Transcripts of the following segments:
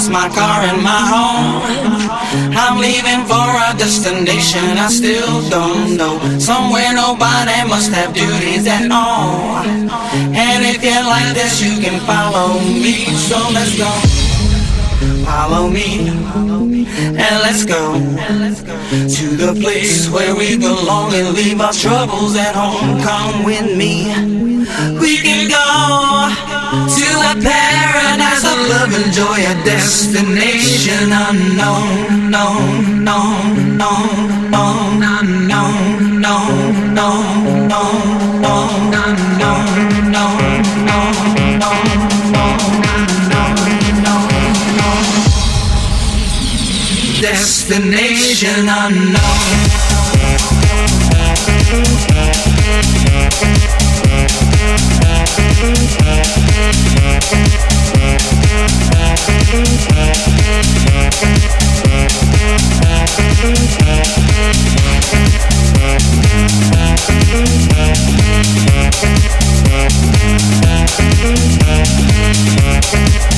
job, my car, and my home. I'm leaving for a destination I still don't know. Somewhere nobody must have duties at all. And if you like this, you can follow me. So let's go. Follow me. And let's go to the place where we belong and leave our troubles at home. Come with me. We can go to a of love and joy, a destination unknown, known, known, known, known, unknown, known, known, known, known, unknown, known, known, Destination unknown. Thank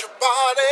your body.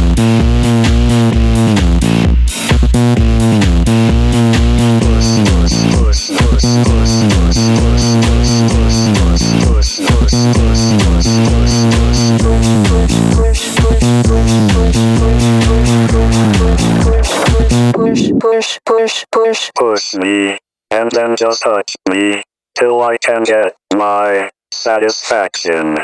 Push, push, push, push. Me, and then just touch me, till I can get my satisfaction.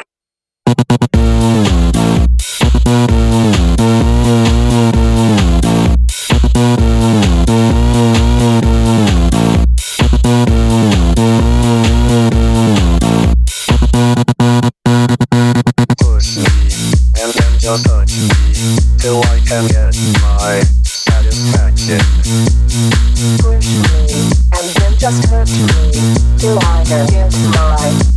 Push me, and then just touch me, till I can get my Push me, and then just hurt me, till I get my